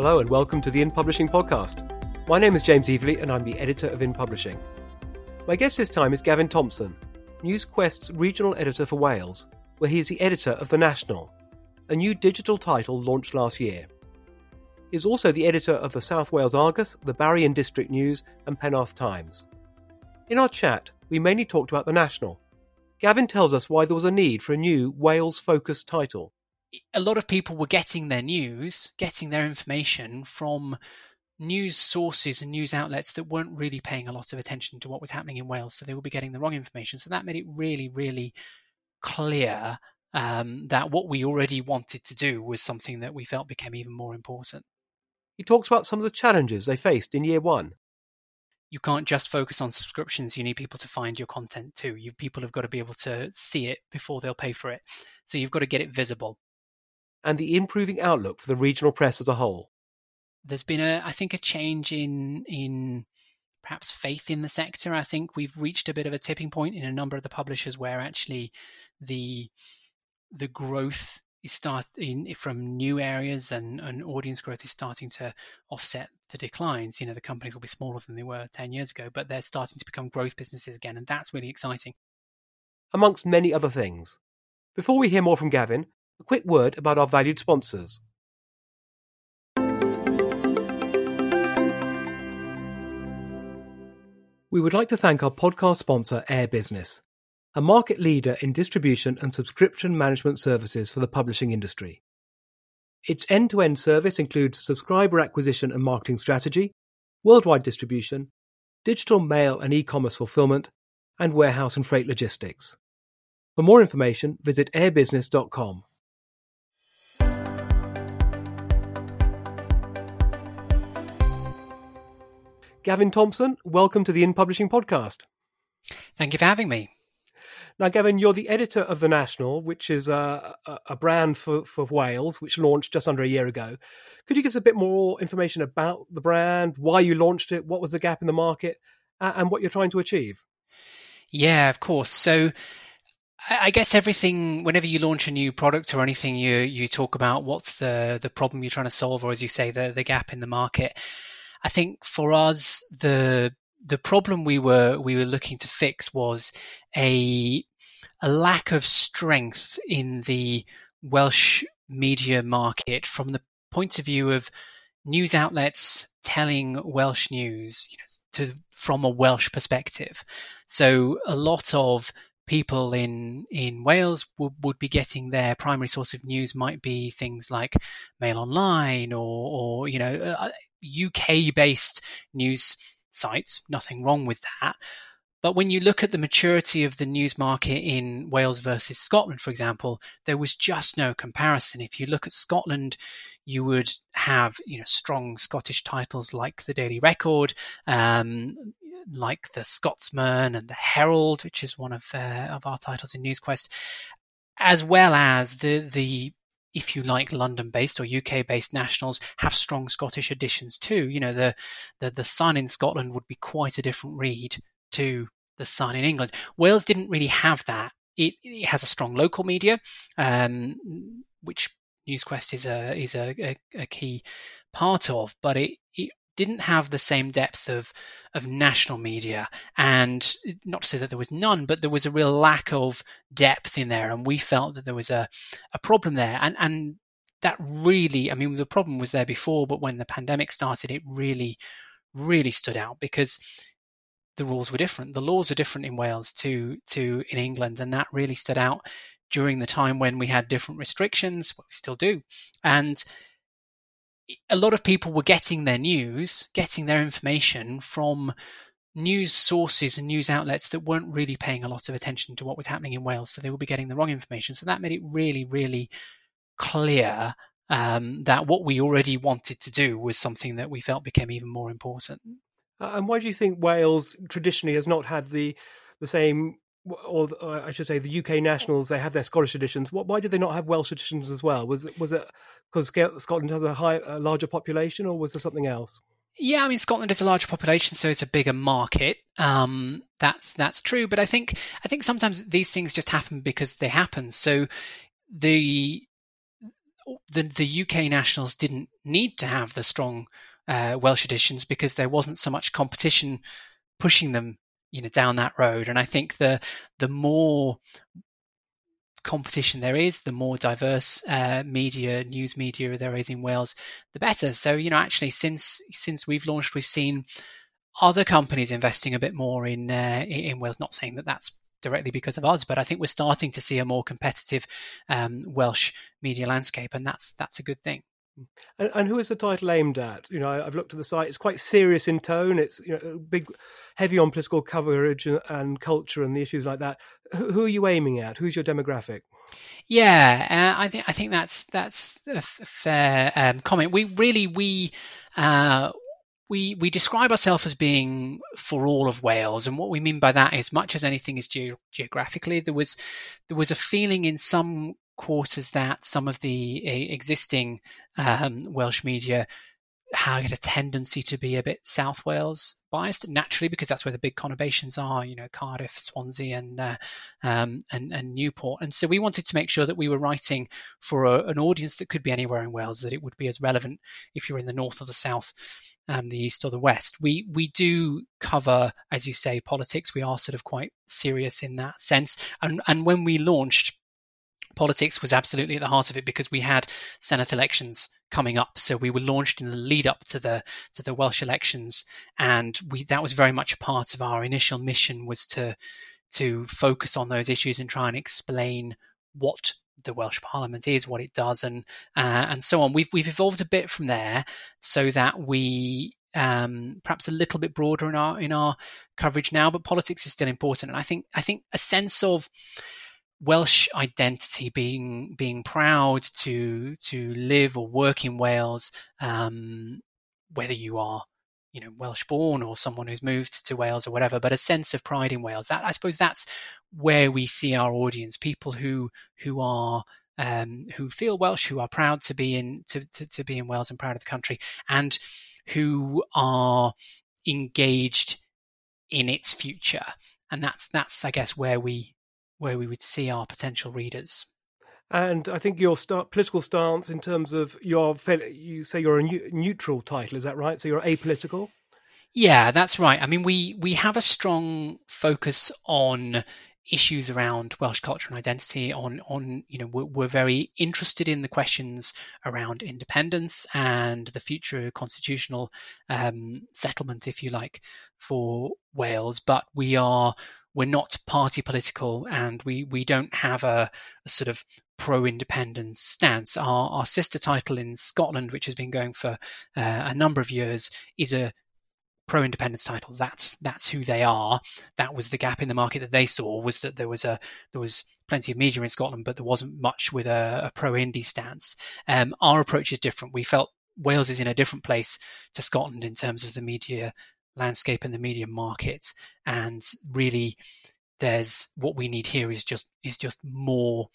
Hello and welcome to the In Publishing Podcast. My name is James Evelegh and I'm the editor of In Publishing. My guest this time is Gavin Thompson, NewsQuest's regional editor for Wales, where he is the editor of The National, a new digital title launched last year. He is also the editor of the South Wales Argus, the Barry and District News, and Penarth Times. In our chat, we mainly talked about The National. Gavin tells us why there was a need for a new Wales focused title a lot of people were getting their news, getting their information from news sources and news outlets that weren't really paying a lot of attention to what was happening in Wales. So they would be getting the wrong information. So that made it really, really clear um, that what we already wanted to do was something that we felt became even more important. He talks about some of the challenges they faced in year one. You can't just focus on subscriptions. You need people to find your content too. You people have got to be able to see it before they'll pay for it. So you've got to get it visible and the improving outlook for the regional press as a whole? There's been a, I think, a change in in perhaps faith in the sector. I think we've reached a bit of a tipping point in a number of the publishers where actually the the growth is starting from new areas and, and audience growth is starting to offset the declines. You know, the companies will be smaller than they were 10 years ago, but they're starting to become growth businesses again. And that's really exciting. Amongst many other things. Before we hear more from Gavin, a quick word about our valued sponsors. We would like to thank our podcast sponsor, Air Business, a market leader in distribution and subscription management services for the publishing industry. Its end to end service includes subscriber acquisition and marketing strategy, worldwide distribution, digital mail and e commerce fulfillment, and warehouse and freight logistics. For more information, visit airbusiness.com. Gavin Thompson, welcome to the In Publishing podcast. Thank you for having me. Now, Gavin, you're the editor of The National, which is a, a, brand for, for Wales, which launched just under a year ago. Could you give us a bit more information about the brand, why you launched it, what was the gap in the market, and what you're trying to achieve? Yeah, of course. So, I guess everything, whenever you launch a new product or anything, you you talk about what's the the problem you're trying to solve, or as you say, the the gap in the market. I think for us, the the problem we were we were looking to fix was a a lack of strength in the Welsh media market from the point of view of news outlets telling Welsh news you know, to from a Welsh perspective. So a lot of people in in Wales would, would be getting their primary source of news might be things like Mail Online or or you know uh, UK based news sites, nothing wrong with that. But when you look at the maturity of the news market in Wales versus Scotland, for example, there was just no comparison. If you look at Scotland, you would have you know strong Scottish titles like the Daily Record, um, like the Scotsman and the Herald, which is one of uh, of our titles in NewsQuest, as well as the the if you like, London-based or UK-based nationals have strong Scottish editions too. You know, the, the the Sun in Scotland would be quite a different read to the Sun in England. Wales didn't really have that. It, it has a strong local media, um, which NewsQuest is a is a, a, a key part of, but it, it didn't have the same depth of of national media. And not to say that there was none but there was a real lack of depth in there. And we felt that there was a a problem there. And and that really i mean the problem was there before but when the pandemic started it really really stood out because the rules were different. The laws are different in Wales to to in England. And that really stood out during the time when we had different restrictions well, we still do. And a lot of people were getting their news, getting their information from news sources and news outlets that weren't really paying a lot of attention to what was happening in Wales. So they would be getting the wrong information. So that made it really, really clear um, that what we already wanted to do was something that we felt became even more important. And why do you think Wales traditionally has not had the the same or I should say, the UK nationals, they have their Scottish editions. Why did they not have Welsh editions as well? Was was it because Scotland has a high, a larger population, or was there something else? Yeah, I mean Scotland is a larger population, so it's a bigger market. Um, that's that's true, but I think I think sometimes these things just happen because they happen. So the the the UK nationals didn't need to have the strong uh, Welsh editions because there wasn't so much competition pushing them, you know, down that road. And I think the the more competition there is, the more diverse uh, media, news media there is in Wales, the better. So you know, actually, since since we've launched, we've seen other companies investing a bit more in uh, in Wales. Not saying that that's directly because of us, but I think we're starting to see a more competitive um, Welsh media landscape, and that's that's a good thing. And, and, who is the title aimed at? You know, I've looked at the site; it's quite serious in tone. It's you know big, heavy on political coverage and, and culture and the issues like that. Who, who, are you aiming at? Who's your demographic? Yeah, uh, I think I think that's that's a fair um, comment. We really we. Uh, we we describe ourselves as being for all of Wales, and what we mean by that is, much as anything is ge- geographically, there was there was a feeling in some quarters that some of the uh, existing um, Welsh media had a tendency to be a bit South Wales biased naturally because that's where the big conurbations are, you know, Cardiff, Swansea, and uh, um, and, and Newport. And so we wanted to make sure that we were writing for a, an audience that could be anywhere in Wales, that it would be as relevant if you're in the north or the south, um, the east or the west. We we do cover, as you say, politics. We are sort of quite serious in that sense. And and when we launched politics was absolutely at the heart of it because we had Senedd elections coming up. So we were launched in the lead up to the to the Welsh elections, and we that was very much a part of our initial mission was to to focus on those issues and try and explain what the Welsh Parliament is, what it does, and uh, and so on. We've we've evolved a bit from there so that we um, perhaps a little bit broader in our in our coverage now, but politics is still important. And I think I think a sense of Welsh identity, being being proud to to live or work in Wales, um, whether you are you know Welsh born or someone who's moved to Wales or whatever, but a sense of pride in Wales. That I suppose that's where we see our audience, people who who are um, who feel Welsh, who are proud to be in to, to, to be in Wales and proud of the country, and who are engaged in its future. And that's that's I guess where we where we would see our potential readers. And I think your start, political stance in terms of your, you say you're a neutral title, is that right? So you're apolitical? Yeah, that's right. I mean, we, we have a strong focus on issues around Welsh culture and identity. On on you know we're, we're, very interested in the questions around independence and the future constitutional um, settlement, if you like, for Wales. But we are we're not party political and we, we don't have a, a sort of pro independence stance. Our, our sister title in Scotland, which has been going for uh, a number of years, is a pro independence title. That's that's who they are. That was the gap in the market that they saw was that there was a there was plenty of media in Scotland, but there wasn't much with a, a pro indie stance. Um, our approach is different. We felt Wales is in a different place to Scotland in terms of the media landscape and the media market. And really, there's what we need here is just is just more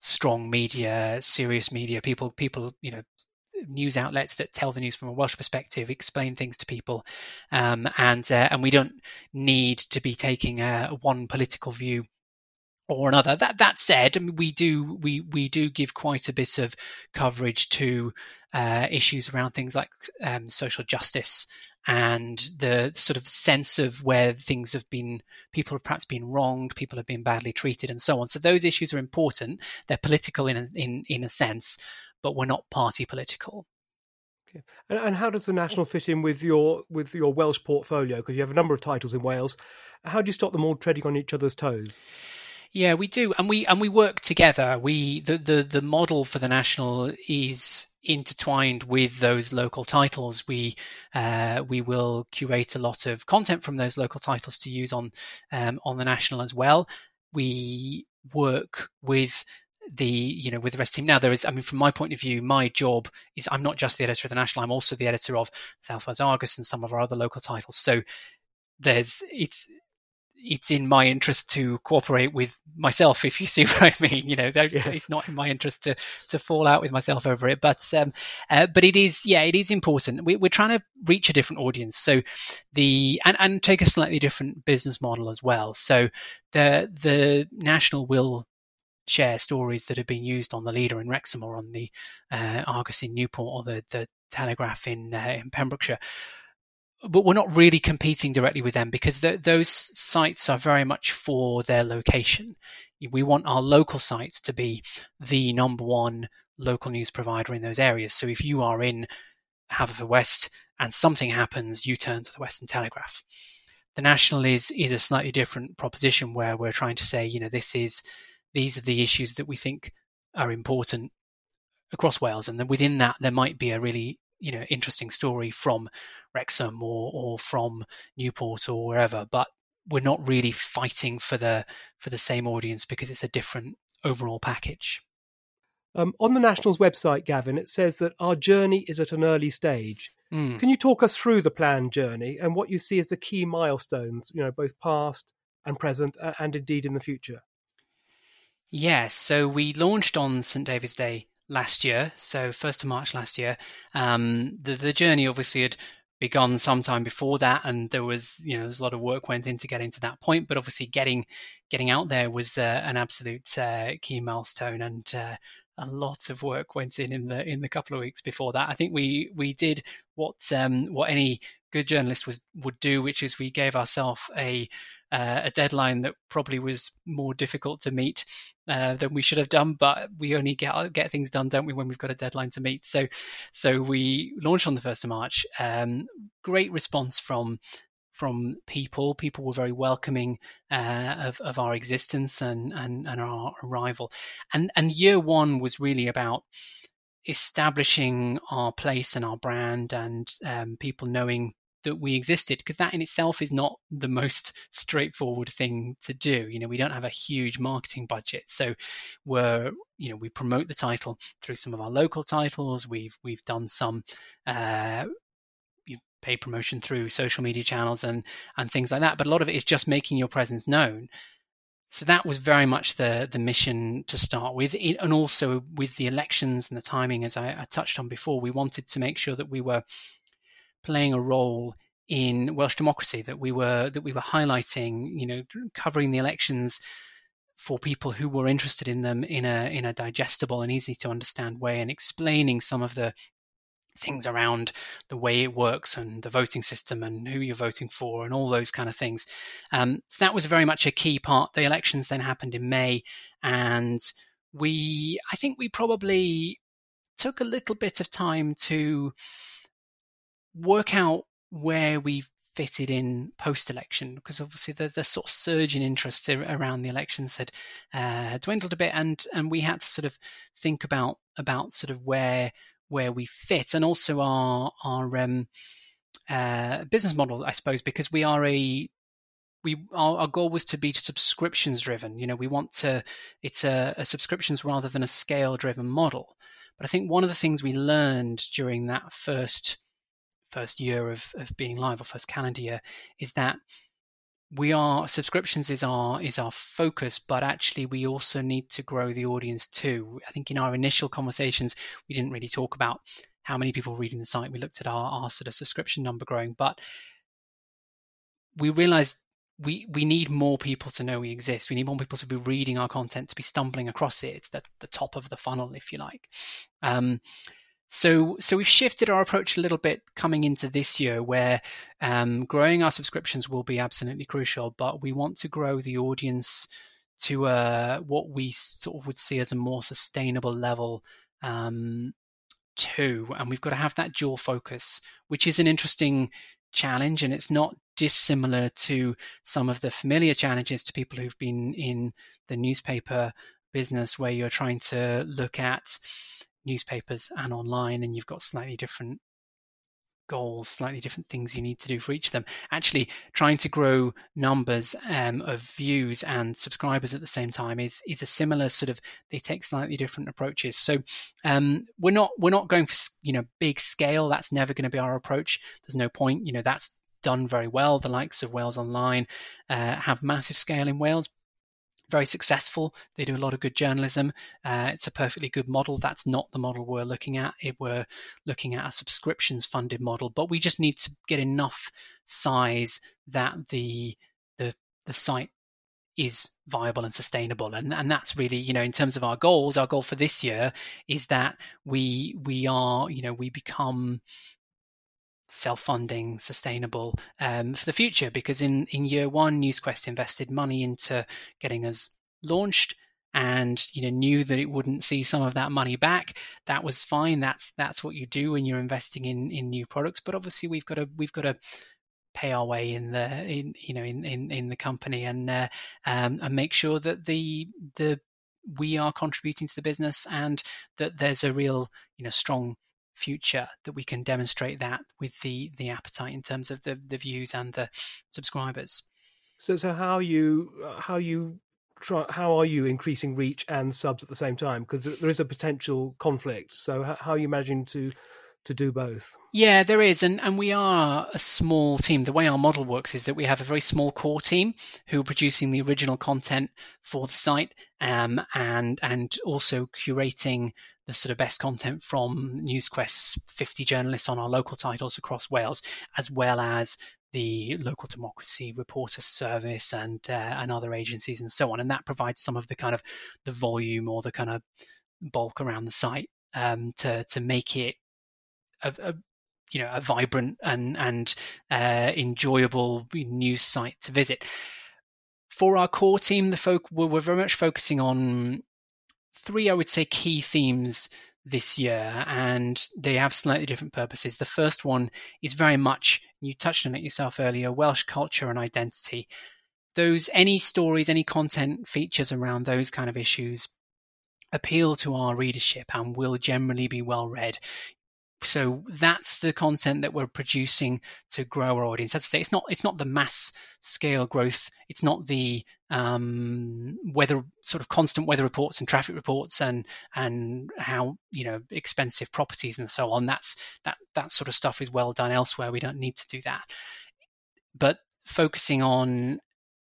strong media, serious media, people people you know news outlets that tell the news from a Welsh perspective, explain things to people, um, and uh, and we don't need to be taking a, one political view or another. That that said, I mean, we do we we do give quite a bit of coverage to uh, issues around things like um, social justice and the sort of sense of where things have been, people have perhaps been wronged, people have been badly treated, and so on. So those issues are important. They're political in a, in in a sense, but we're not party political. Okay. And, and how does the national fit in with your with your Welsh portfolio? Because you have a number of titles in Wales. How do you stop them all treading on each other's toes? Yeah, we do, and we and we work together. We the the the model for the national is intertwined with those local titles. We uh, we will curate a lot of content from those local titles to use on um, on the national as well. We work with the you know with the rest of the team now there is i mean from my point of view my job is i'm not just the editor of the national i'm also the editor of south wales argus and some of our other local titles so there's it's it's in my interest to cooperate with myself, if you see what I mean. You know, yes. it's not in my interest to to fall out with myself over it, but um, uh, but it is, yeah, it is important. We, are trying to reach a different audience, so the and and take a slightly different business model as well. So the the national will share stories that have been used on the Leader in Wrexham or on the uh, Argus in Newport or the the Telegraph in uh, in Pembrokeshire. But we're not really competing directly with them because those sites are very much for their location. We want our local sites to be the number one local news provider in those areas. So if you are in Haverfordwest and something happens, you turn to the Western Telegraph. The National is is a slightly different proposition where we're trying to say, you know, this is these are the issues that we think are important across Wales, and then within that there might be a really you know interesting story from Wrexham or or from Newport or wherever, but we're not really fighting for the for the same audience because it's a different overall package. Um, on the National's website, Gavin, it says that our journey is at an early stage. Mm. Can you talk us through the planned journey and what you see as the key milestones, you know, both past and present, and indeed in the future? Yes, so we launched on St David's Day last year, so first of March last year. Um, the the journey obviously had begun sometime before that, and there was you know there's a lot of work went into getting to that point. But obviously, getting getting out there was uh, an absolute uh, key milestone, and uh, a lot of work went in in the in the couple of weeks before that. I think we we did what um, what any good journalist was would do, which is we gave ourselves a uh, a deadline that probably was more difficult to meet uh, than we should have done. But we only get get things done, don't we, when we've got a deadline to meet? So so we launched on the first of March. Um, great response from from people. People were very welcoming uh, of, of our existence and, and, and our arrival. And, and year one was really about establishing our place and our brand and um, people knowing that we existed because that in itself is not the most straightforward thing to do you know we don't have a huge marketing budget so we're you know we promote the title through some of our local titles we've we've done some uh, pay promotion through social media channels and and things like that. But a lot of it is just making your presence known. So that was very much the the mission to start with, and also with the elections and the timing, as I, I touched on before, we wanted to make sure that we were playing a role in Welsh democracy, that we were that we were highlighting, you know, covering the elections for people who were interested in them in a in a digestible and easy to understand way, and explaining some of the things around the way it works and the voting system and who you're voting for and all those kind of things. Um, so that was very much a key part. The elections then happened in May, and we, I think we probably took a little bit of time to work out where we fitted in post-election because obviously the, the sort of surge in interest around the elections had uh, dwindled a bit and and we had to sort of think about about sort of where where we fit, and also our our um, uh, business model, I suppose, because we are a we our, our, goal was to be subscriptions driven. You know, we want to it's a, a subscriptions rather than a scale driven model. But I think one of the things we learned during that first first year of, of being live or first calendar year is that we are subscriptions is our is our focus but actually we also need to grow the audience too. I think in our initial conversations we didn't really talk about how many people reading the site. We looked at our, our sort of subscription number growing but we realized we we need more people to know we exist. We need more people to be reading our content to be stumbling across it. It's the, the top of the funnel if you like. Um, so, so we've shifted our approach a little bit coming into this year, where um, growing our subscriptions will be absolutely crucial, but we want to grow the audience to uh, what we sort of would see as a more sustainable level um, too, and we've got to have that dual focus, which is an interesting challenge, and it's not dissimilar to some of the familiar challenges to people who've been in the newspaper business, where you're trying to look at newspapers and online, and you've got slightly different goals, slightly different things you need to do for each of them. Actually, trying to grow numbers um, of views and subscribers at the same time is is a similar sort of. They take slightly different approaches. So um, we're not we're not going for you know big scale. That's never going to be our approach. There's no point. You know that's done very well. The likes of Wales Online uh, have massive scale in Wales, very successful. They do a lot of good journalism. Uh, it's a perfectly good model. That's not the model we're looking at. It, we're looking at a subscriptions funded model, but we just need to get enough size that the the the site is viable and sustainable and and that's really you know in terms of our goals our goal for this year is that we we are you know we become self-funding sustainable um, for the future because in in year one newsquest invested money into getting us launched and you know knew that it wouldn't see some of that money back. That was fine. That's that's what you do when you're investing in in new products. But obviously we've got to we've got to pay our way in the in you know in in, in the company and uh, um, and make sure that the the we are contributing to the business and that there's a real you know strong future that we can demonstrate that with the the appetite in terms of the the views and the subscribers so so how you how you try how are you increasing reach and subs at the same time because there is a potential conflict so how are you managing to to do both. Yeah, there is, and and we are a small team. The way our model works is that we have a very small core team who are producing the original content for the site, um, and and also curating the sort of best content from NewsQuest's 50 journalists on our local titles across Wales, as well as the local democracy reporter service and uh, and other agencies and so on. And that provides some of the kind of the volume or the kind of bulk around the site um, to to make it a, a you know a vibrant and and uh, enjoyable news site to visit. For our core team, the folk we're very much focusing on three, I would say, key themes this year, and they have slightly different purposes. The first one is very much you touched on it yourself earlier: Welsh culture and identity. Those any stories, any content features around those kind of issues appeal to our readership and will generally be well read so that's the content that we're producing to grow our audience. As I say, it's not it's not the mass scale growth. It's not the um, weather sort of constant weather reports and traffic reports and and how you know expensive properties and so on. That's that that sort of stuff is well done elsewhere. We don't need to do that. But focusing on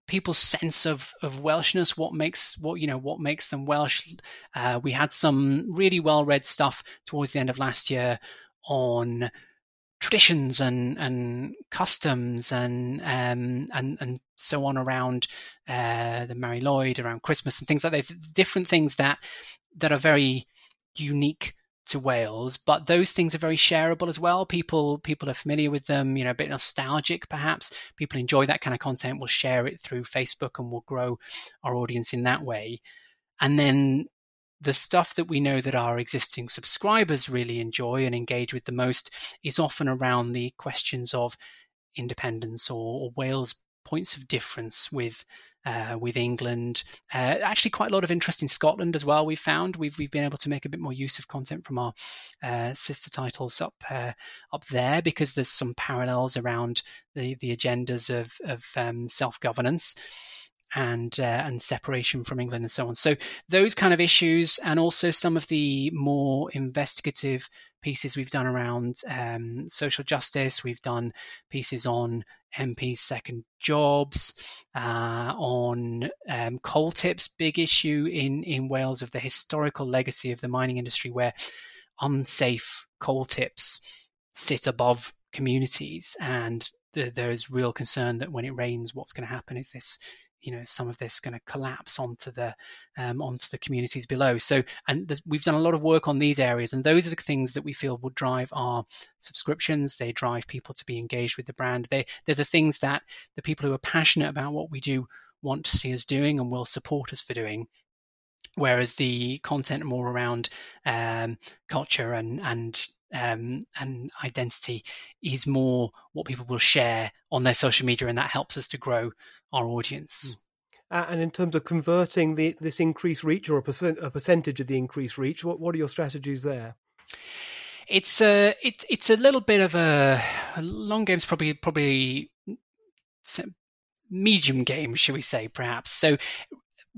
people's sense of of Welshness, what makes what you know what makes them Welsh. Uh, we had some really well read stuff towards the end of last year on traditions and and customs and um, and and so on around uh, the Mari Lwyd around Christmas and things like that. Different things that that are very unique to Wales, but those things are very shareable as well. People people are familiar with them, you know, a bit nostalgic perhaps. People enjoy that kind of content. We'll share it through Facebook and we'll grow our audience in that way. And then the stuff that we know that our existing subscribers really enjoy and engage with the most is often around the questions of independence or, or Wales points of difference with uh, with England. Uh, actually, quite a lot of interest in Scotland as well. We've found we've we've been able to make a bit more use of content from our uh, sister titles up uh, up there because there's some parallels around the the agendas of of um, self governance and uh, and separation from England and so on. So those kind of issues, and also some of the more investigative pieces we've done around um, social justice. We've done pieces on MPs' second jobs, uh, on um, coal tips, big issue in in Wales of the historical legacy of the mining industry, where unsafe coal tips sit above communities and there is real concern that when it rains, what's going to happen is this you know some of this going to collapse onto the um, onto the communities below. So and we've done a lot of work on these areas and those are the things that we feel will drive our subscriptions. They drive people to be engaged with the brand. They they're the things that the people who are passionate about what we do want to see us doing and will support us for doing. Whereas the content more around um, culture and and um, and identity is more what people will share on their social media, and that helps us to grow our audience. Uh, and in terms of converting the, this increased reach or a, percent, a percentage of the increased reach, what, what are your strategies there? It's a it, it's a little bit of a, a long game's probably probably medium game, should we say, perhaps. So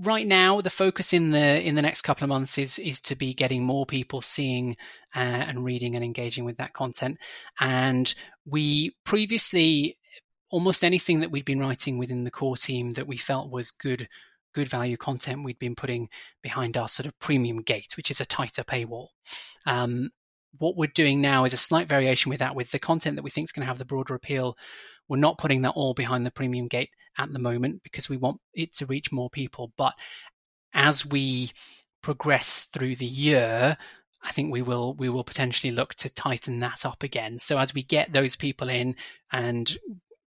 right now the focus in the in the next couple of months is is to be getting more people seeing uh, and reading and engaging with that content. And we previously almost anything that we'd been writing within the core team that we felt was good good value content we'd been putting behind our sort of premium gate which is a tighter paywall. Um, what we're doing now is a slight variation with that with the content that we think is going to have the broader appeal We're not putting that all behind the premium gate at the moment because we want it to reach more people. But as we progress through the year, I think we will we will potentially look to tighten that up again. So as we get those people in and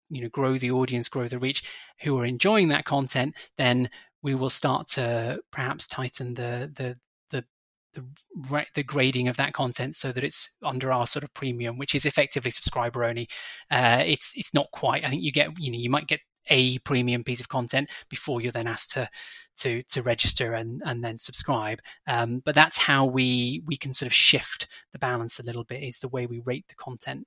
you know grow the audience, grow the reach, who are enjoying that content, then we will start to perhaps tighten the the the the, grading of that content so that it's under our sort of premium, which is effectively subscriber only. Uh, it's it's not quite. I think you get you know you might get a premium piece of content before you're then asked to to to register and and then subscribe. Um, but that's how we we can sort of shift the balance a little bit. Is the way we rate the content.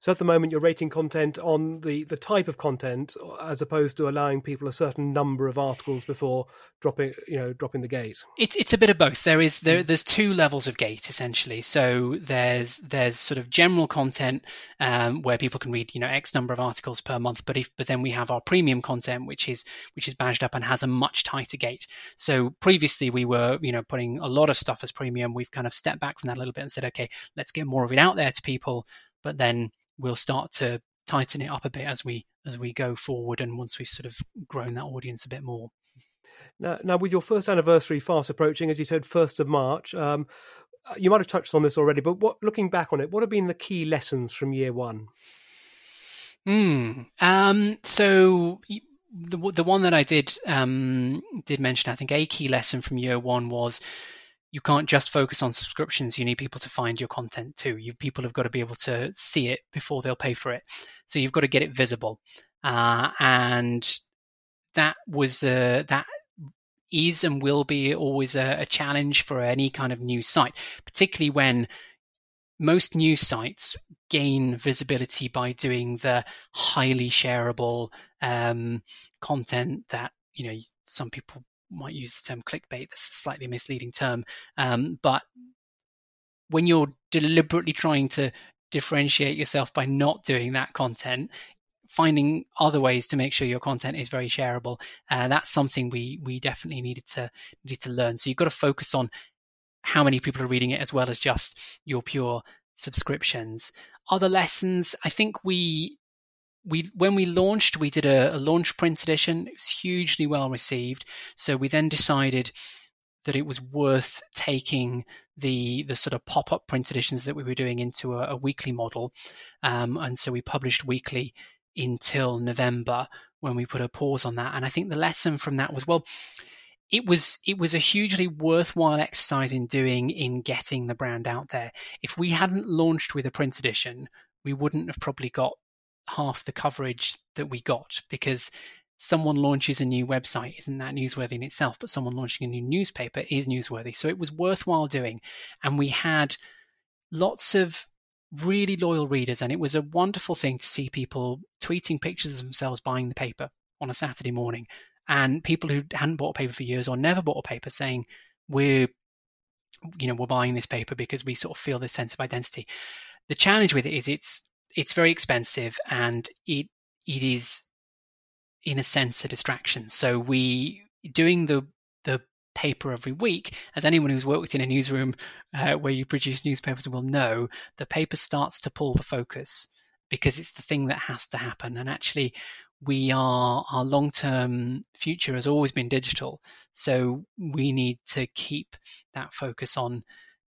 So at the moment, you're rating content on the, the type of content, as opposed to allowing people a certain number of articles before dropping you know dropping the gate. It's it's a bit of both. There is there hmm. there's two levels of gate essentially. So there's there's sort of general content um, where people can read you know X number of articles per month, but if but then we have our premium content which is which is badged up and has a much tighter gate. So previously we were you know putting a lot of stuff as premium. We've kind of stepped back from that a little bit and said okay, let's get more of it out there to people. But then we'll start to tighten it up a bit as we as we go forward and once we've sort of grown that audience a bit more. Now, now with your first anniversary fast approaching, as you said, first of March, um, you might have touched on this already, but what, looking back on it, what have been the key lessons from year one? Hmm. Um, so the the one that I did um, did mention, I think a key lesson from year one was you can't just focus on subscriptions. You need people to find your content too. You people have got to be able to see it before they'll pay for it. So you've got to get it visible, uh, and that was uh, that is and will be always a, a challenge for any kind of new site, particularly when most news sites gain visibility by doing the highly shareable um, content that you know some people might use the term clickbait. That's a slightly misleading term. Um, but when you're deliberately trying to differentiate yourself by not doing that content, finding other ways to make sure your content is very shareable, uh, that's something we we definitely needed to need to learn. So you've got to focus on how many people are reading it as well as just your pure subscriptions. Other lessons, I think we we when we launched, we did a, a launch print edition. It was hugely well received. So we then decided that it was worth taking the the sort of pop up print editions that we were doing into a, a weekly model, um, and so we published weekly until November when we put a pause on that. And I think the lesson from that was well, it was it was a hugely worthwhile exercise in doing in getting the brand out there. If we hadn't launched with a print edition, we wouldn't have probably got half the coverage that we got because someone launches a new website isn't that newsworthy in itself but someone launching a new newspaper is newsworthy. So it was worthwhile doing. And we had lots of really loyal readers and it was a wonderful thing to see people tweeting pictures of themselves buying the paper on a saturday morning and people who hadn't bought a paper for years or never bought a paper saying we're you know we're buying this paper because we sort of feel this sense of identity. The challenge with it is it's it's very expensive and it it is in a sense a distraction. So we doing the the paper every week, as anyone who's worked in a newsroom uh, where you produce newspapers will know, the paper starts to pull the focus because it's the thing that has to happen. And actually, we are our long term future has always been digital, so we need to keep that focus on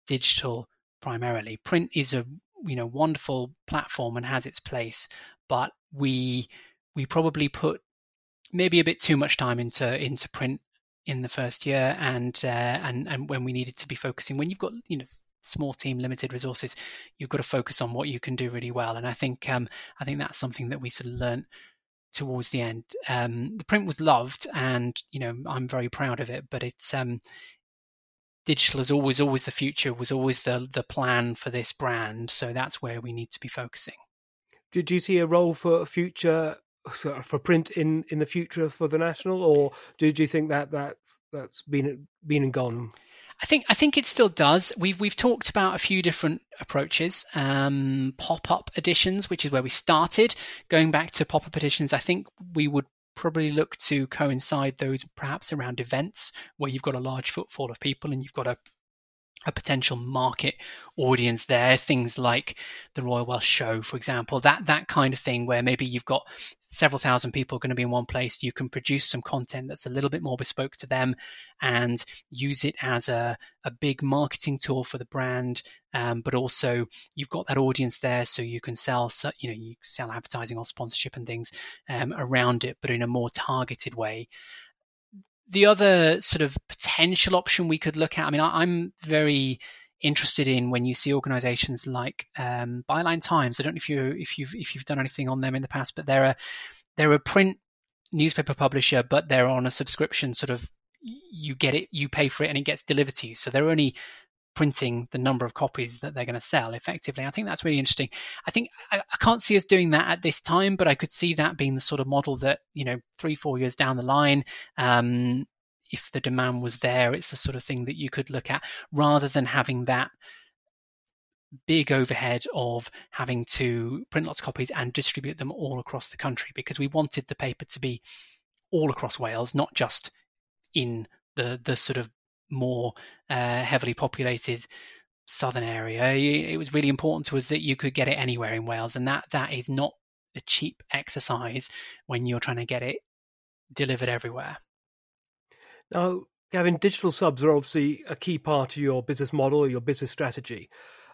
digital primarily. Print is a you know wonderful platform and has its place, but we we probably put maybe a bit too much time into into print in the first year, and uh, and and when we needed to be focusing when you've got you know small team, limited resources, you've got to focus on what you can do really well. And I think um, I think that's something that we sort of learned towards the end. Um, the print was loved, and you know I'm very proud of it. But it's um, digital is always always the future was always the the plan for this brand so that's where we need to be focusing do, do you see a role for future for print in in the future for the national or do, do you think that that that's been been and gone I think I think it still does. We've we've talked about a few different approaches. Um, pop up editions, which is where we started. Going back to pop up editions, I think we would probably look to coincide those perhaps around events where you've got a large footfall of people and you've got a a potential market audience there things like the royal welsh show for example that that kind of thing where maybe you've got several thousand people going to be in one place you can produce some content that's a little bit more bespoke to them and use it as a, a big marketing tool for the brand um, but also you've got that audience there so you can sell you know you sell advertising or sponsorship and things um, around it but in a more targeted way the other sort of potential option we could look at, I mean, I, am very interested in when you see organisations like um, Byline Times. I don't know if you if you've if you've done anything on them in the past, but they're a they're a print newspaper publisher, but they're on a subscription sort of. You get it, you pay for it, and it gets delivered to you. So they're only printing the number of copies that they're going to sell effectively. I think that's really interesting. I think I, I, can't see us doing that at this time, but I could see that being the sort of model that, you know, three, four years down the line, um, if the demand was there, it's the sort of thing that you could look at rather than having that big overhead of having to print lots of copies and distribute them all across the country because we wanted the paper to be all across Wales, not just in the the sort of more uh, heavily populated southern area. It was really important to us that you could get it anywhere in Wales, and that that is not a cheap exercise when you're trying to get it delivered everywhere. Now, Gavin, digital subs are obviously a key part of your business model or your business strategy.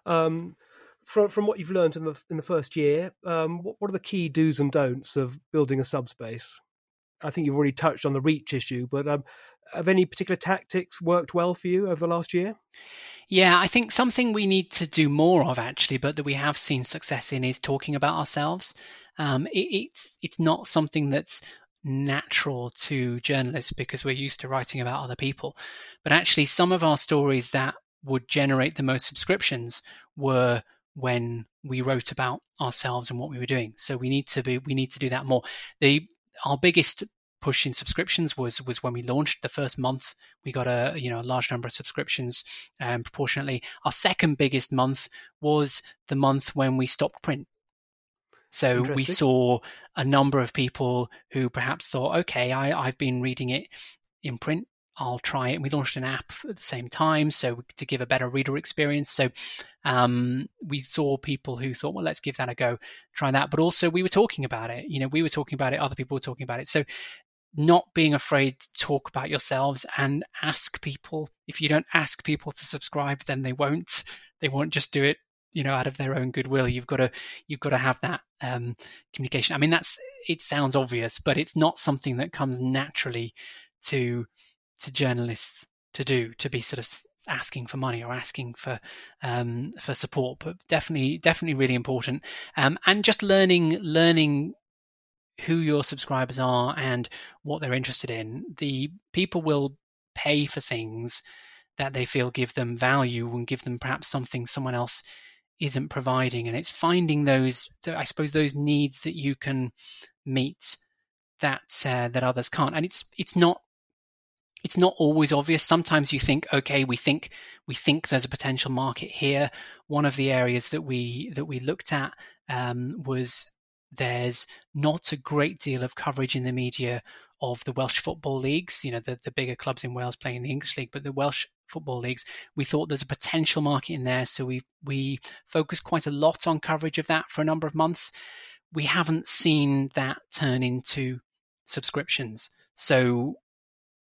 Um, from from what you've learned in the in the first year, um, what, what are the key do's and don'ts of building a subspace? I think you've already touched on the reach issue, but um, have any particular tactics worked well for you over the last year? Yeah, I think something we need to do more of actually, but that we have seen success in is talking about ourselves. Um, it, it's it's not something that's natural to journalists because we're used to writing about other people, but actually some of our stories that would generate the most subscriptions were when we wrote about ourselves and what we were doing. So we need to be we need to do that more. The our biggest push in subscriptions was was when we launched the first month we got a you know a large number of subscriptions um, proportionately our second biggest month was the month when we stopped print so we saw a number of people who perhaps thought okay I, i've been reading it in print I'll try it. We launched an app at the same time, so to give a better reader experience. So um, we saw people who thought, well, let's give that a go, try that. But also, we were talking about it. You know, we were talking about it. Other people were talking about it. So not being afraid to talk about yourselves and ask people. If you don't ask people to subscribe, then they won't. They won't just do it, you know, out of their own goodwill. You've got to you've got to have that um, communication. I mean, that's it sounds obvious, but it's not something that comes naturally to to journalists to do. To be sort of asking for money or asking for um, for support, but definitely definitely really important. Um, and just learning learning who your subscribers are and what they're interested in. The people will pay for things that they feel give them value and give them perhaps something someone else isn't providing. And it's finding those, I suppose, those needs that you can meet that uh, that others can't. And it's it's not it's not always obvious. Sometimes you think, okay, we think we think there's a potential market here. One of the areas that we that we looked at um, was there's not a great deal of coverage in the media of the Welsh football leagues, you know, the, the bigger clubs in Wales playing the English league, but the Welsh football leagues, we thought there's a potential market in there. So we we focused quite a lot on coverage of that for a number of months. We haven't seen that turn into subscriptions. So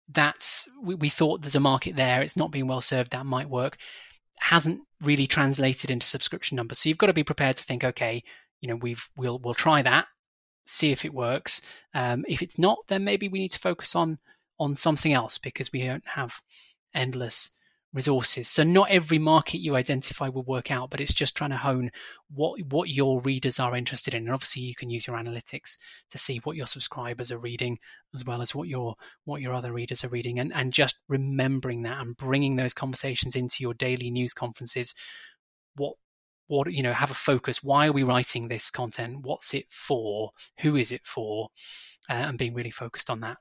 that's we, we thought there's a market there. It's not being well served. That might work. Hasn't really translated into subscription numbers. So you've got to be prepared to think, okay, you know we've we'll we'll try that see if it works. Um, if it's not then maybe we need to focus on on something else because we don't have endless resources. So not every market you identify will work out but it's just trying to hone what what your readers are interested in. And obviously you can use your analytics to see what your subscribers are reading as well as what your what your other readers are reading. And and just remembering that and bringing those conversations into your daily news conferences what what you know have a focus why are we writing this content what's it for who is it for uh, and being really focused on that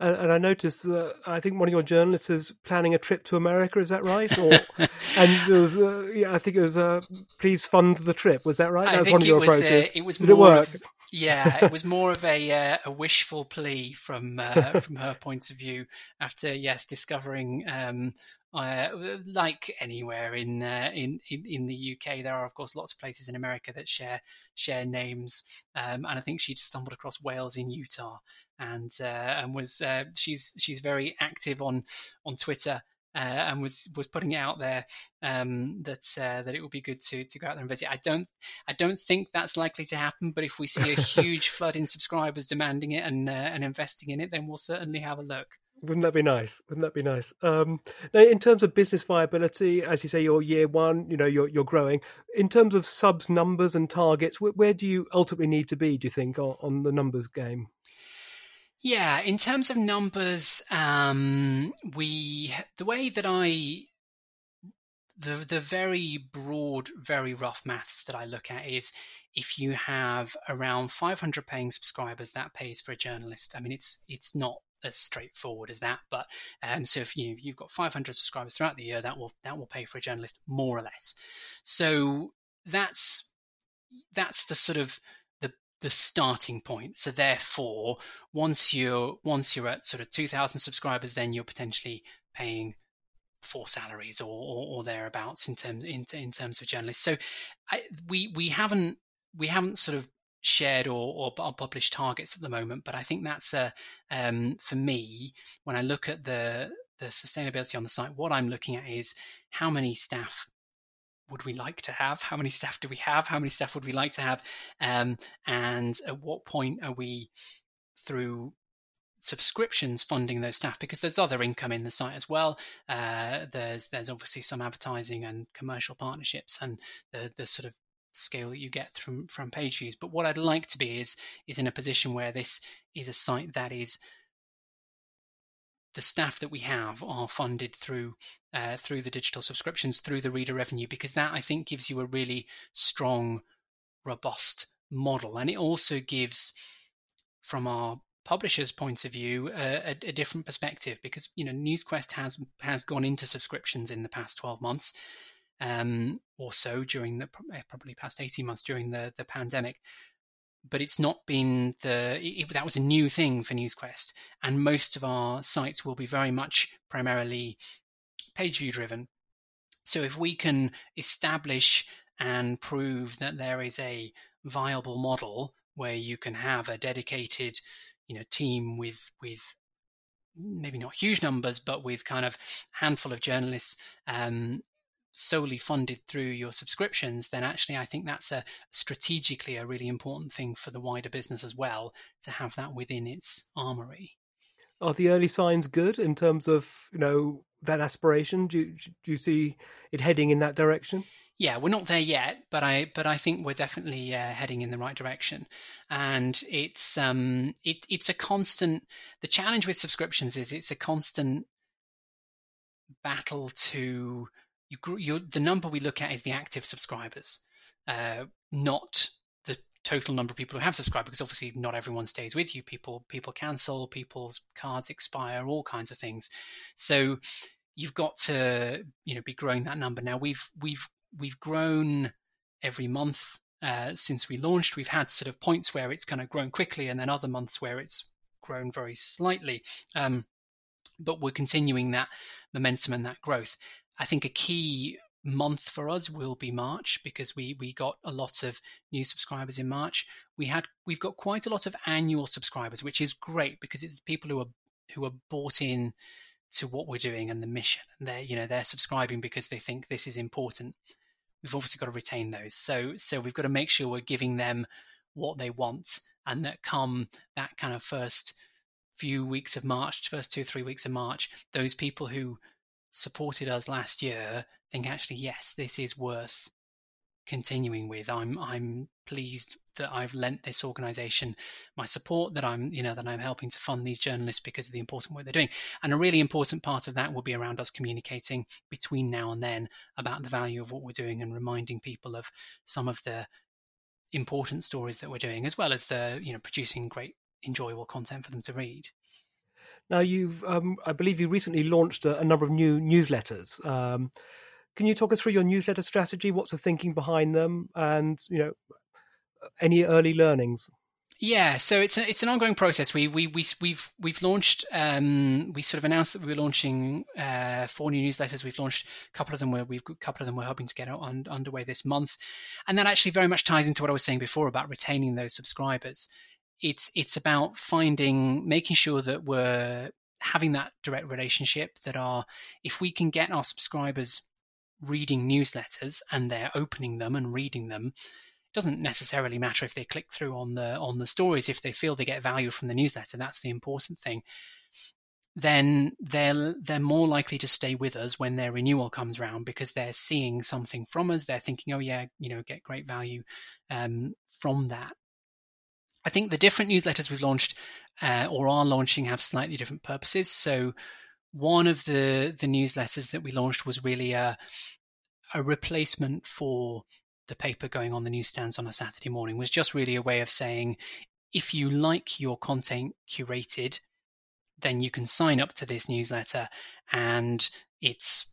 and, and I noticed uh, I think one of your journalists is planning a trip to America. Is that right? Or and was, uh, yeah, I think it was uh, please fund the trip. Was that right? I that was one of your it was, approaches. it was Did more it work? Of, yeah, it was more of a uh, a wishful plea from uh, from her point of view after yes discovering um, Uh, like anywhere in, uh, in, in in the UK, there are of course lots of places in America that share share names, um, and I think she stumbled across Wales in Utah, and uh, and was uh, she's she's very active on on Twitter uh, and was was putting it out there um, that uh, that it would be good to to go out there and visit. I don't I don't think that's likely to happen, but if we see a huge flood in subscribers demanding it and uh, and investing in it, then we'll certainly have a look. Wouldn't that be nice? Wouldn't that be nice? Um, now, in terms of business viability, as you say, you're year one. You know, you're you're growing. In terms of subs numbers and targets, where, where do you ultimately need to be? Do you think on, on the numbers game? Yeah, in terms of numbers, um, we the way that I the the very broad, very rough maths that I look at is if you have around 500 paying subscribers, that pays for a journalist. I mean, it's it's not as straightforward as that, but um, so if you you've got 500 subscribers throughout the year, that will that will pay for a journalist more or less. So that's that's the sort of the the starting point. So therefore, once you're once you're at sort of two thousand subscribers, then you're potentially paying four salaries or, or, or thereabouts in terms in, in terms of journalists. So I, we we haven't we haven't sort of shared or, or, published targets at the moment, but I think that's a um, for me when I look at the the sustainability on the site. What I'm looking at is how many staff would we like to have? How many staff do we have? How many staff would we like to have? Um, and at what point are we through subscriptions funding those staff? Because there's other income in the site as well. Uh, there's there's obviously some advertising and commercial partnerships and the the sort of scale that you get from from page views. But what I'd like to be is is in a position where this is a site that is the staff that we have are funded through uh, through the digital subscriptions, through the reader revenue, because that I think gives you a really strong, robust model, and it also gives, from our publisher's point of view, a, a, a different perspective. Because you know, NewsQuest has has gone into subscriptions in the past twelve months, um, or so during the probably past eighteen months during the the pandemic but it's not been the it, that was a new thing for NewsQuest, and most of our sites will be very much primarily page view driven. So if we can establish and prove that there is a viable model where you can have a dedicated, you know, team with with maybe not huge numbers, but with kind of handful of journalists um, solely funded through your subscriptions, then actually I think that's a strategically a really important thing for the wider business as well to have that within its armory. Are the early signs good in terms of you know that aspiration? Do you, do you see it heading in that direction? yeah, we're not there yet, but I but I think we're definitely uh, heading in the right direction. And it's um it it's a constant. The challenge with subscriptions is it's a constant battle to you, you, the number we look at is the active subscribers, uh, not the total number of people who have subscribed. Because obviously, not everyone stays with you. People people cancel, people's cards expire, all kinds of things. So you've got to you know be growing that number. Now we've we've we've grown every month uh, since we launched. We've had sort of points where it's kind of grown quickly, and then other months where it's grown very slightly. Um, but we're continuing that momentum and that growth. I think a key month for us will be March because we we got a lot of new subscribers in March. We had we've got quite a lot of annual subscribers, which is great because it's the people who are who are bought in to what we're doing and the mission. And they're you know they're subscribing because they think this is important. We've obviously got to retain those. So so we've got to make sure we're giving them what they want and that come that kind of first few weeks of March, first two, three weeks of March, those people who supported us last year think actually yes this is worth continuing with. I'm i'm pleased that i've lent this organization my support that i'm you know that i'm helping to fund these journalists because of the important work they're doing. And a really important part of that will be around us communicating between now and then about the value of what we're doing and reminding people of some of the important stories that we're doing as well as the you know producing great enjoyable content for them to read now, you've, um, I believe, you recently launched a, a number of new newsletters. Um, can you talk us through your newsletter strategy? What's the thinking behind them, and you know, any early learnings? Yeah, so it's a, it's an ongoing process. We we we we've we've launched. Um, we sort of announced that we were launching uh, four new newsletters. We've launched a couple of them where we've a couple of them we're hoping to get on, underway this month, and that actually very much ties into what I was saying before about retaining those subscribers. It's it's about finding, making sure that we're having that direct relationship. That are, if we can get our subscribers reading newsletters and they're opening them and reading them it doesn't necessarily matter if they click through on the on the stories if they feel they get value from the newsletter that's the important thing then they're they're more likely to stay with us when their renewal comes around because they're seeing something from us they're thinking oh yeah you know get great value um, from that i think the different newsletters we've launched uh, or are launching have slightly different purposes. So one of the the newsletters that we launched was really a a replacement for the paper going on the newsstands on a Saturday morning was just really a way of saying if you like your content curated, then you can sign up to this newsletter and it's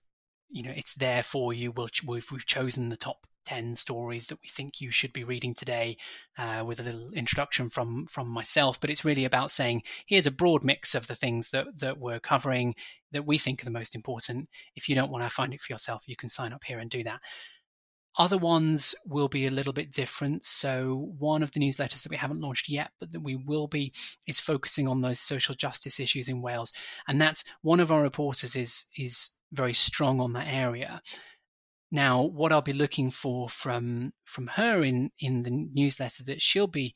you know it's there for you. We'll, we've, we've chosen the top 10 stories that we think you should be reading today uh, with a little introduction from from myself but it's really about saying here's a broad mix of the things that that we're covering that we think are the most important if you don't want to find it for yourself you can sign up here and do that other ones will be a little bit different. So, one of the newsletters that we haven't launched yet, but that we will be, is focusing on those social justice issues in Wales. And that's one of our reporters is, is very strong on that area. Now, what I'll be looking for from from her in, in the newsletter that she'll be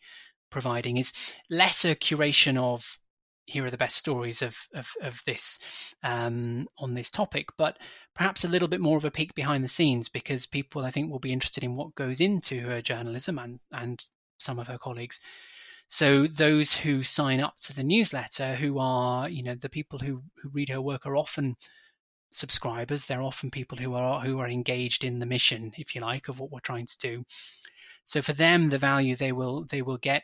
providing is less a curation of here are the best stories of of, of this um, on this topic, but perhaps a little bit more of a peek behind the scenes because people I think will be interested in what goes into her journalism and and some of her colleagues. So those who sign up to the newsletter, who are you know the people who who read her work, are often subscribers. They're often people who are who are engaged in the mission, if you like, of what we're trying to do. So for them, the value they will they will get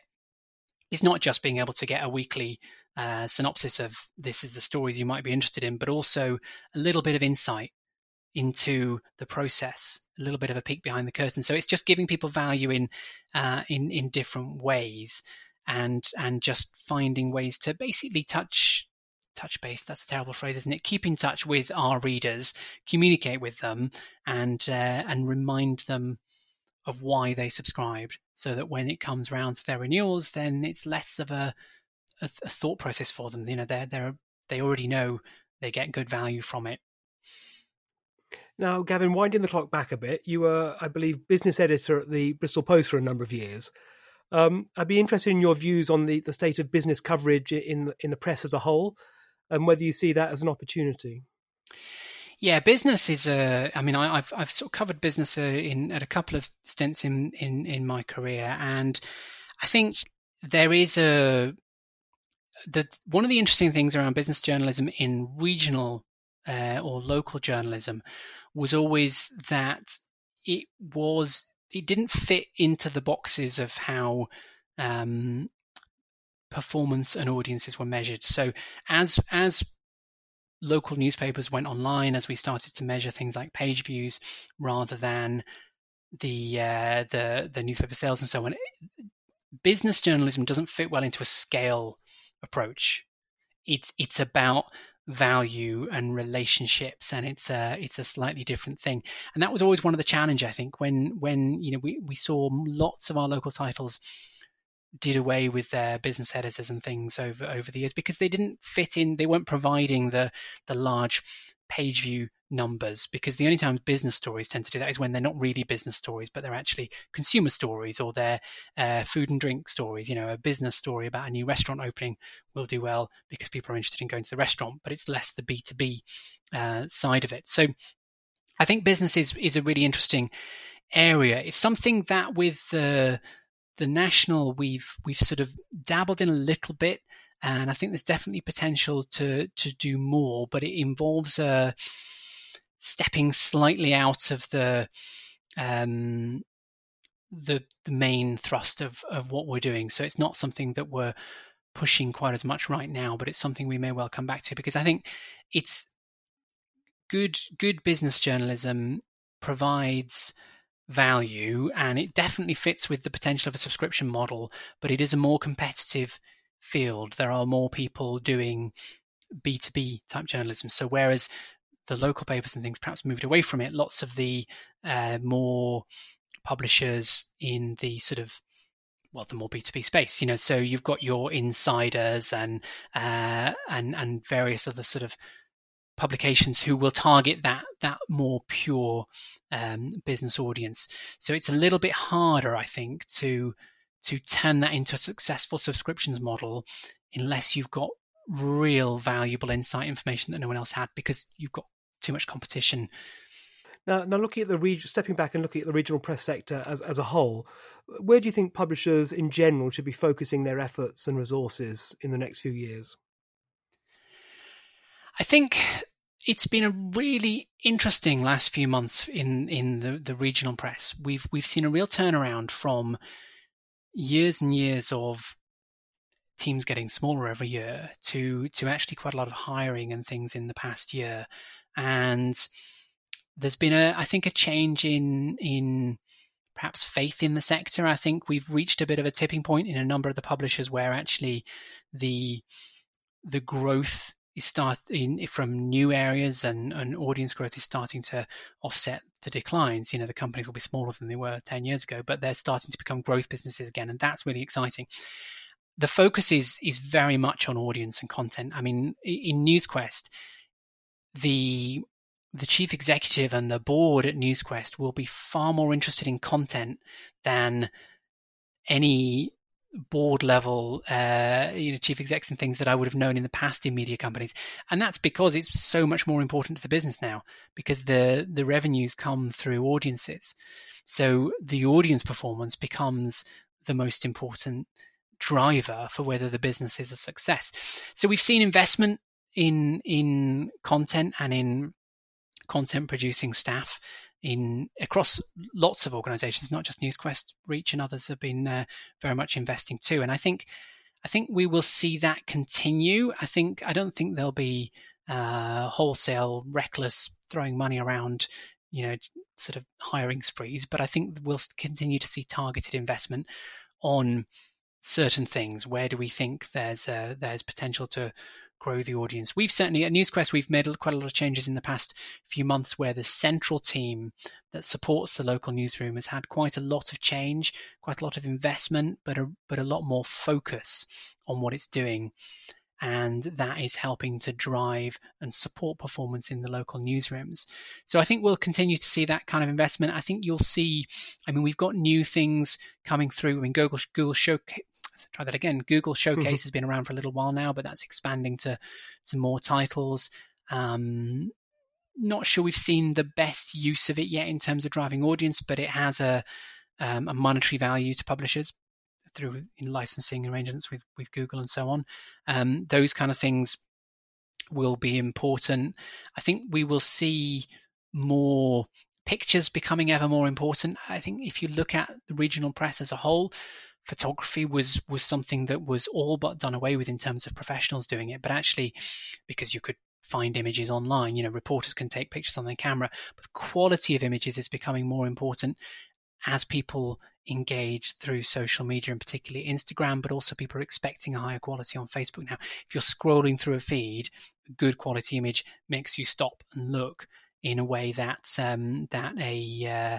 is not just being able to get a weekly uh, synopsis of this is the stories you might be interested in, but also a little bit of insight into the process, a little bit of a peek behind the curtain. So it's just giving people value in uh, in in different ways, and and just finding ways to basically touch touch base. That's a terrible phrase, isn't it? Keep in touch with our readers, communicate with them, and uh, and remind them of why they subscribed, so that when it comes round to their renewals, then it's less of a, a, a thought process for them. You know, they're they're they already know they get good value from it. Now, Gavin, winding the clock back a bit, you were, I believe, business editor at the Bristol Post for a number of years. Um, I'd be interested in your views on the, the state of business coverage in in the press as a whole, and whether you see that as an opportunity. Yeah, business is a. I mean, I, have I've sort of covered business uh, in at a couple of stints in in in my career, and I think there is a the one of the interesting things around business journalism in regional uh, or local journalism was always that it was it didn't fit into the boxes of how um, performance and audiences were measured. So as as local newspapers went online as we started to measure things like page views rather than the uh, the the newspaper sales and so on. Business journalism doesn't fit well into a scale approach. It's it's about value and relationships and it's a it's a slightly different thing and that was always one of the challenge i think when when you know we, we saw lots of our local titles did away with their business editors and things over over the years because they didn't fit in. They weren't providing the the large page view numbers because the only time business stories tend to do that is when they're not really business stories but they're actually consumer stories or they're uh, food and drink stories you know a business story about a new restaurant opening will do well because people are interested in going to the restaurant but it's less the b2b uh, side of it so i think business is, is a really interesting area it's something that with the the national we've we've sort of dabbled in a little bit and I think there's definitely potential to to do more, but it involves uh, stepping slightly out of the um, the the main thrust of of what we're doing. So it's not something that we're pushing quite as much right now, but it's something we may well come back to because I think it's good good business journalism provides value and it definitely fits with the potential of a subscription model, but it is a more competitive field. There are more people doing B2B type journalism. So whereas the local papers and things perhaps moved away from it, lots of the uh, more publishers in the sort of well the more b2b space you know so you've got your insiders and uh, and and various other sort of publications who will target that that more pure um, business audience so it's a little bit harder i think to to turn that into a successful subscriptions model unless you've got real valuable insight information that no one else had because you've got too much competition now, now looking at the region, stepping back and looking at the regional press sector as as a whole, where do you think publishers in general should be focusing their efforts and resources in the next few years? I think it's been a really interesting last few months in in the, the regional press. We've we've seen a real turnaround from years and years of teams getting smaller every year to to actually quite a lot of hiring and things in the past year and there's been a I think a change in in perhaps faith in the sector. I think we've reached a bit of a tipping point in a number of the publishers where actually the the growth is starting from new areas and, and audience growth is starting to offset the declines. You know, the companies will be smaller than they were 10 years ago, but they're starting to become growth businesses again. And that's really exciting. The focus is is very much on audience and content. I mean, in NewsQuest, the the chief executive and the board at NewsQuest will be far more interested in content than any board level uh, you know chief execs and things that I would have known in the past in media companies. And that's because it's so much more important to the business now because the the revenues come through audiences. So the audience performance becomes the most important driver for whether the business is a success. So we've seen investment in in content and in content producing staff in across lots of organizations, not just NewsQuest, Reach, and others have been uh, very much investing too. And I think I think we will see that continue. I think I don't think there'll be uh, wholesale, reckless throwing money around, you know, sort of hiring sprees. But I think we'll continue to see targeted investment on certain things. Where do we think there's uh, there's potential to grow the audience. We've certainly at NewsQuest we've made quite a lot of changes in the past few months where the central team that supports the local newsroom has had quite a lot of change, quite a lot of investment, but a, but a lot more focus on what it's doing and that is helping to drive and support performance in the local newsrooms. So I think we'll continue to see that kind of investment. I think you'll see, I mean, we've got new things coming through. I mean, Google Google Showcase. Try that again. Google Showcase mm-hmm. has been around for a little while now, but that's expanding to to more titles. Um, not sure we've seen the best use of it yet in terms of driving audience, but it has a um, a monetary value to publishers through in licensing arrangements with with Google and so on. Um, those kind of things will be important. I think we will see more pictures becoming ever more important. I think if you look at the regional press as a whole, photography was was something that was all but done away with in terms of professionals doing it. But actually, because you could find images online, you know, reporters can take pictures on their camera, but the quality of images is becoming more important as people engage through social media and particularly Instagram, but also people are expecting a higher quality on Facebook now. If you're scrolling through a feed, a good quality image makes you stop and look in a way that um, that a uh,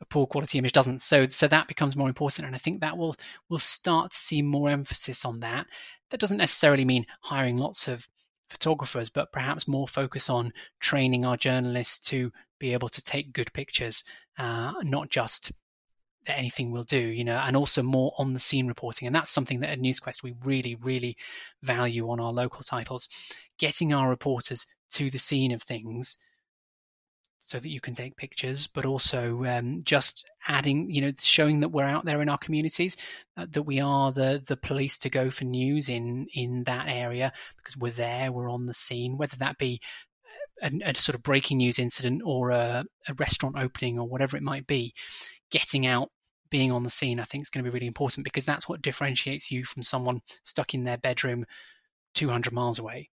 a poor quality image doesn't. So so that becomes more important, and I think that will will start to see more emphasis on that. That doesn't necessarily mean hiring lots of photographers, but perhaps more focus on training our journalists to be able to take good pictures, uh, not just that anything will do, you know, and also more on the scene reporting. And that's something that at NewsQuest we really, really value on our local titles, getting our reporters to the scene of things so that you can take pictures, but also um, just adding, you know, showing that we're out there in our communities, uh, that we are the the police to go for news in in that area because we're there, we're on the scene, whether that be a, a sort of breaking news incident or a, a restaurant opening or whatever it might be. Getting out being on the scene, I think, is going to be really important because that's what differentiates you from someone stuck in their bedroom 200 miles away.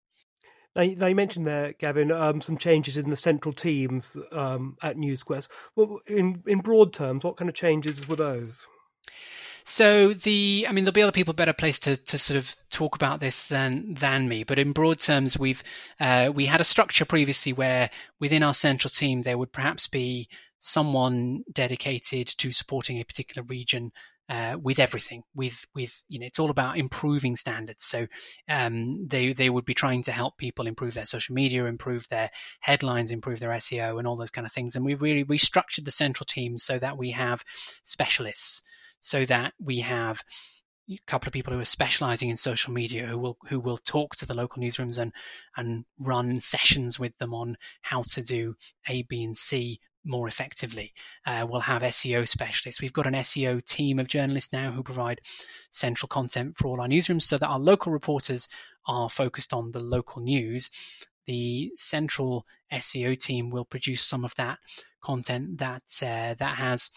You mentioned there, Gavin, um, some changes in the central teams um, at NewsQuest. Well, in in broad terms, what kind of changes were those? So the, I mean, there'll be other people better placed to, to sort of talk about this than than me. But in broad terms, we've uh, we had a structure previously where within our central team there would perhaps be someone dedicated to supporting a particular region uh, with everything with with you know it's all about improving standards so um, they they would be trying to help people improve their social media improve their headlines improve their seo and all those kind of things and we've really restructured the central team so that we have specialists so that we have a couple of people who are specializing in social media who will who will talk to the local newsrooms and and run sessions with them on how to do A, B, and C more effectively. Uh, we'll have SEO specialists. We've got an SEO team of journalists now who provide central content for all our newsrooms so that our local reporters are focused on the local news. The central SEO team will produce some of that content that uh, that has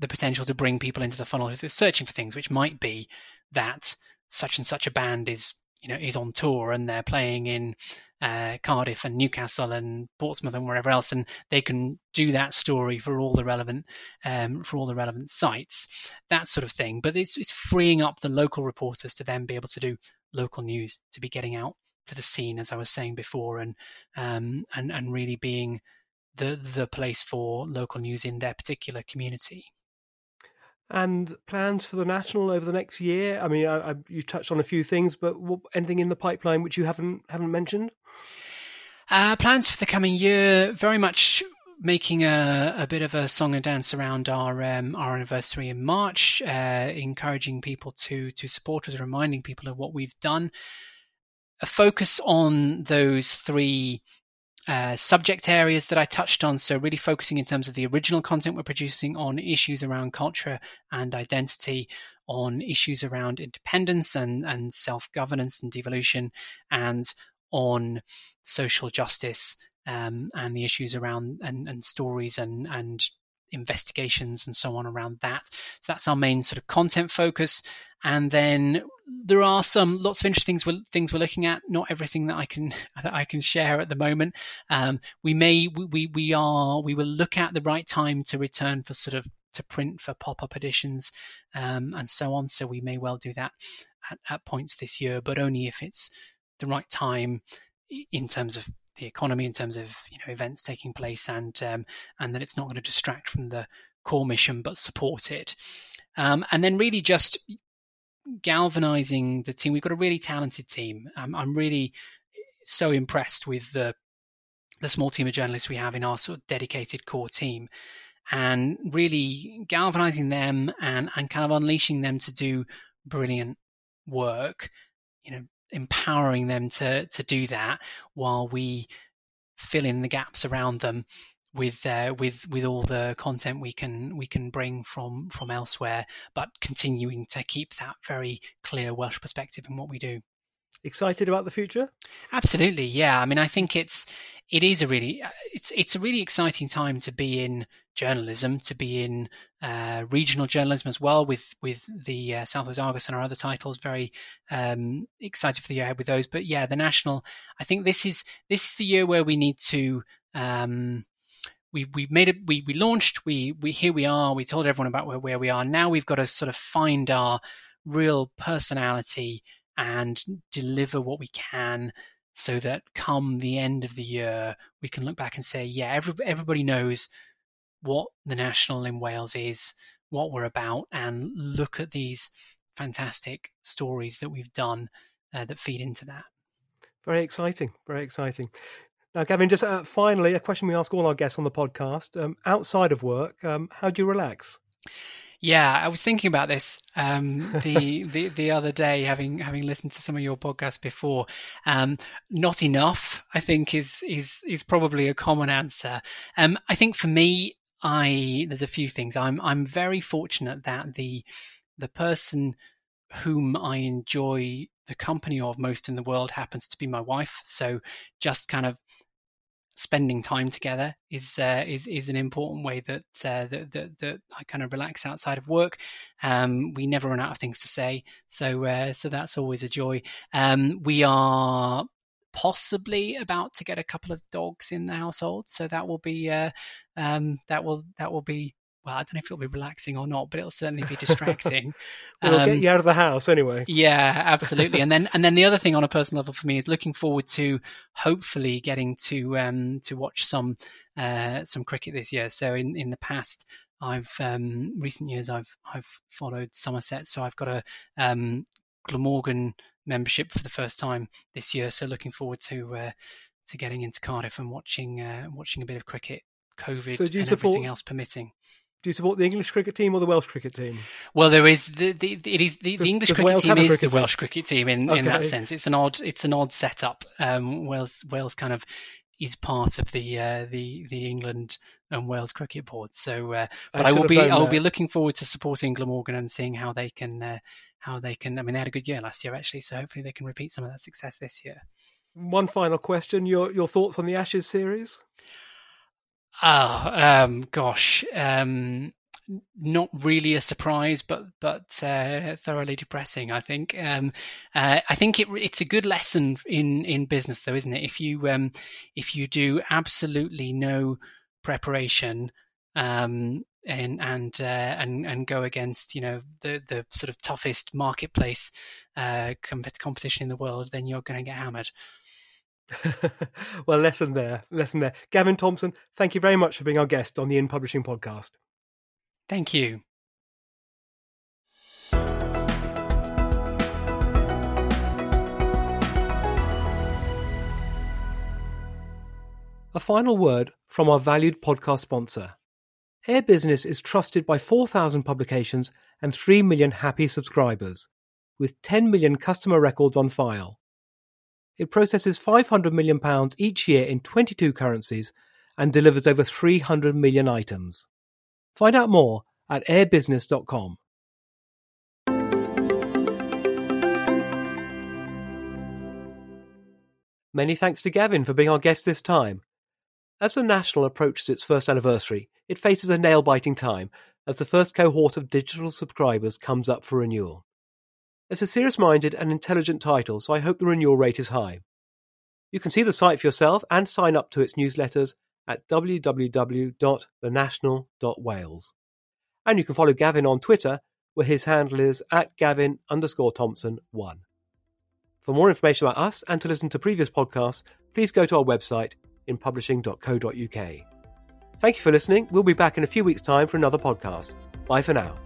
the potential to bring people into the funnel if they're searching for things, which might be that such and such a band is you know is on tour and they're playing in uh, Cardiff and Newcastle and Portsmouth and wherever else, and they can do that story for all the relevant um, for all the relevant sites, that sort of thing. But it's, it's freeing up the local reporters to then be able to do local news, to be getting out to the scene, as I was saying before, and um, and and really being the the place for local news in their particular community. And plans for the national over the next year? I mean, I, I, you touched on a few things, but what, anything in the pipeline which you haven't haven't mentioned? Uh, plans for the coming year, very much making a, a bit of a song and dance around our um, our anniversary in March, uh, encouraging people to to support us, reminding people of what we've done. A focus on those three uh, subject areas that I touched on. So, really focusing in terms of the original content we're producing on issues around culture and identity, on issues around independence and, and self governance and devolution, and on social justice um, and the issues around and, and stories and, and investigations and so on around that. So that's our main sort of content focus. And then there are some lots of interesting things we're, things we're looking at. Not everything that I can that I can share at the moment. Um, we may we we are we will look at the right time to return for sort of to print for pop up editions um, and so on. So we may well do that at, at points this year, but only if it's the right time in terms of the economy, in terms of you know events taking place, and um, and that it's not going to distract from the core mission, but support it. Um, and then really just galvanizing the team. We've got a really talented team. Um, I'm really so impressed with the the small team of journalists we have in our sort of dedicated core team, and really galvanizing them and and kind of unleashing them to do brilliant work. You know, empowering them to to do that while we fill in the gaps around them with uh, with with all the content we can we can bring from from elsewhere, but continuing to keep that very clear Welsh perspective in what we do. Excited about the future? Absolutely, yeah. I mean, I think it's it is a really it's it's a really exciting time to be in journalism, to be in uh, regional journalism as well, with with the uh, South Wales Argus and our other titles. Very um, excited for the year ahead with those. But yeah, the national. I think this is this is the year where we need to um, we we made it we we launched we we here we are we told everyone about where, where we are now we've got to sort of find our real personality and deliver what we can so that come the end of the year we can look back and say yeah every, everybody knows what the national in Wales is what we're about and look at these fantastic stories that we've done uh, that feed into that very exciting very exciting now, Gavin, just uh, finally, a question we ask all our guests on the podcast: um, outside of work, um, how do you relax? Yeah, I was thinking about this um, the, the the other day, having having listened to some of your podcasts before. Um, not enough, I think, is is is probably a common answer. Um, I think for me, I there's a few things. I'm I'm very fortunate that the the person whom I enjoy the company of most in the world happens to be my wife. So just kind of spending time together is uh, is is an important way that, uh, that, that that I kind of relax outside of work. Um, we never run out of things to say, so uh, so that's always a joy. Um, we are possibly about to get a couple of dogs in the household, so that will be uh, um, that will that will be well, I don't know if it'll be relaxing or not, but it'll certainly be distracting. It'll um, get you out of the house anyway. Yeah, absolutely. and then and then the other thing on a personal level for me is looking forward to hopefully getting to um, to watch some uh, some cricket this year. So in, in the past, I've um, recent years I've I've followed Somerset, so I've got a um, Glamorgan membership for the first time this year. So looking forward to uh, to getting into Cardiff and watching uh, watching a bit of cricket. COVID so and support, everything else permitting. Do you support the English cricket team or the Welsh cricket team? Well, there is the, the it is the, the English cricket Wales team is cricket the Welsh cricket team in, okay. in that sense. It's an odd it's an odd setup. Um, Wales Wales kind of is part of the uh, the the England and Wales cricket board. So, uh, but I, I will be I will be looking forward to supporting Glamorgan and seeing how they can uh, how they can. I mean, they had a good year last year actually, so hopefully they can repeat some of that success this year. One final question: your your thoughts on the Ashes series? Oh, um, gosh. Um, not really a surprise, but but uh, thoroughly depressing. I think. Um, uh, I think it, it's a good lesson in in business, though, isn't it? If you um, if you do absolutely no preparation um, and and uh, and and go against you know the the sort of toughest marketplace uh, competition in the world, then you're going to get hammered. well, lesson there, lesson there. Gavin Thompson, thank you very much for being our guest on the In Publishing podcast. Thank you. A final word from our valued podcast sponsor. Air Business is trusted by 4,000 publications and 3 million happy subscribers, with 10 million customer records on file. It processes £500 million each year in 22 currencies and delivers over 300 million items. Find out more at airbusiness.com. Many thanks to Gavin for being our guest this time. As the National approaches its first anniversary, it faces a nail biting time as the first cohort of digital subscribers comes up for renewal. It's a serious minded and intelligent title, so I hope the renewal rate is high. You can see the site for yourself and sign up to its newsletters at www.thenational.wales. And you can follow Gavin on Twitter, where his handle is at Gavin underscore Thompson 1. For more information about us and to listen to previous podcasts, please go to our website inpublishing.co.uk. Thank you for listening. We'll be back in a few weeks' time for another podcast. Bye for now.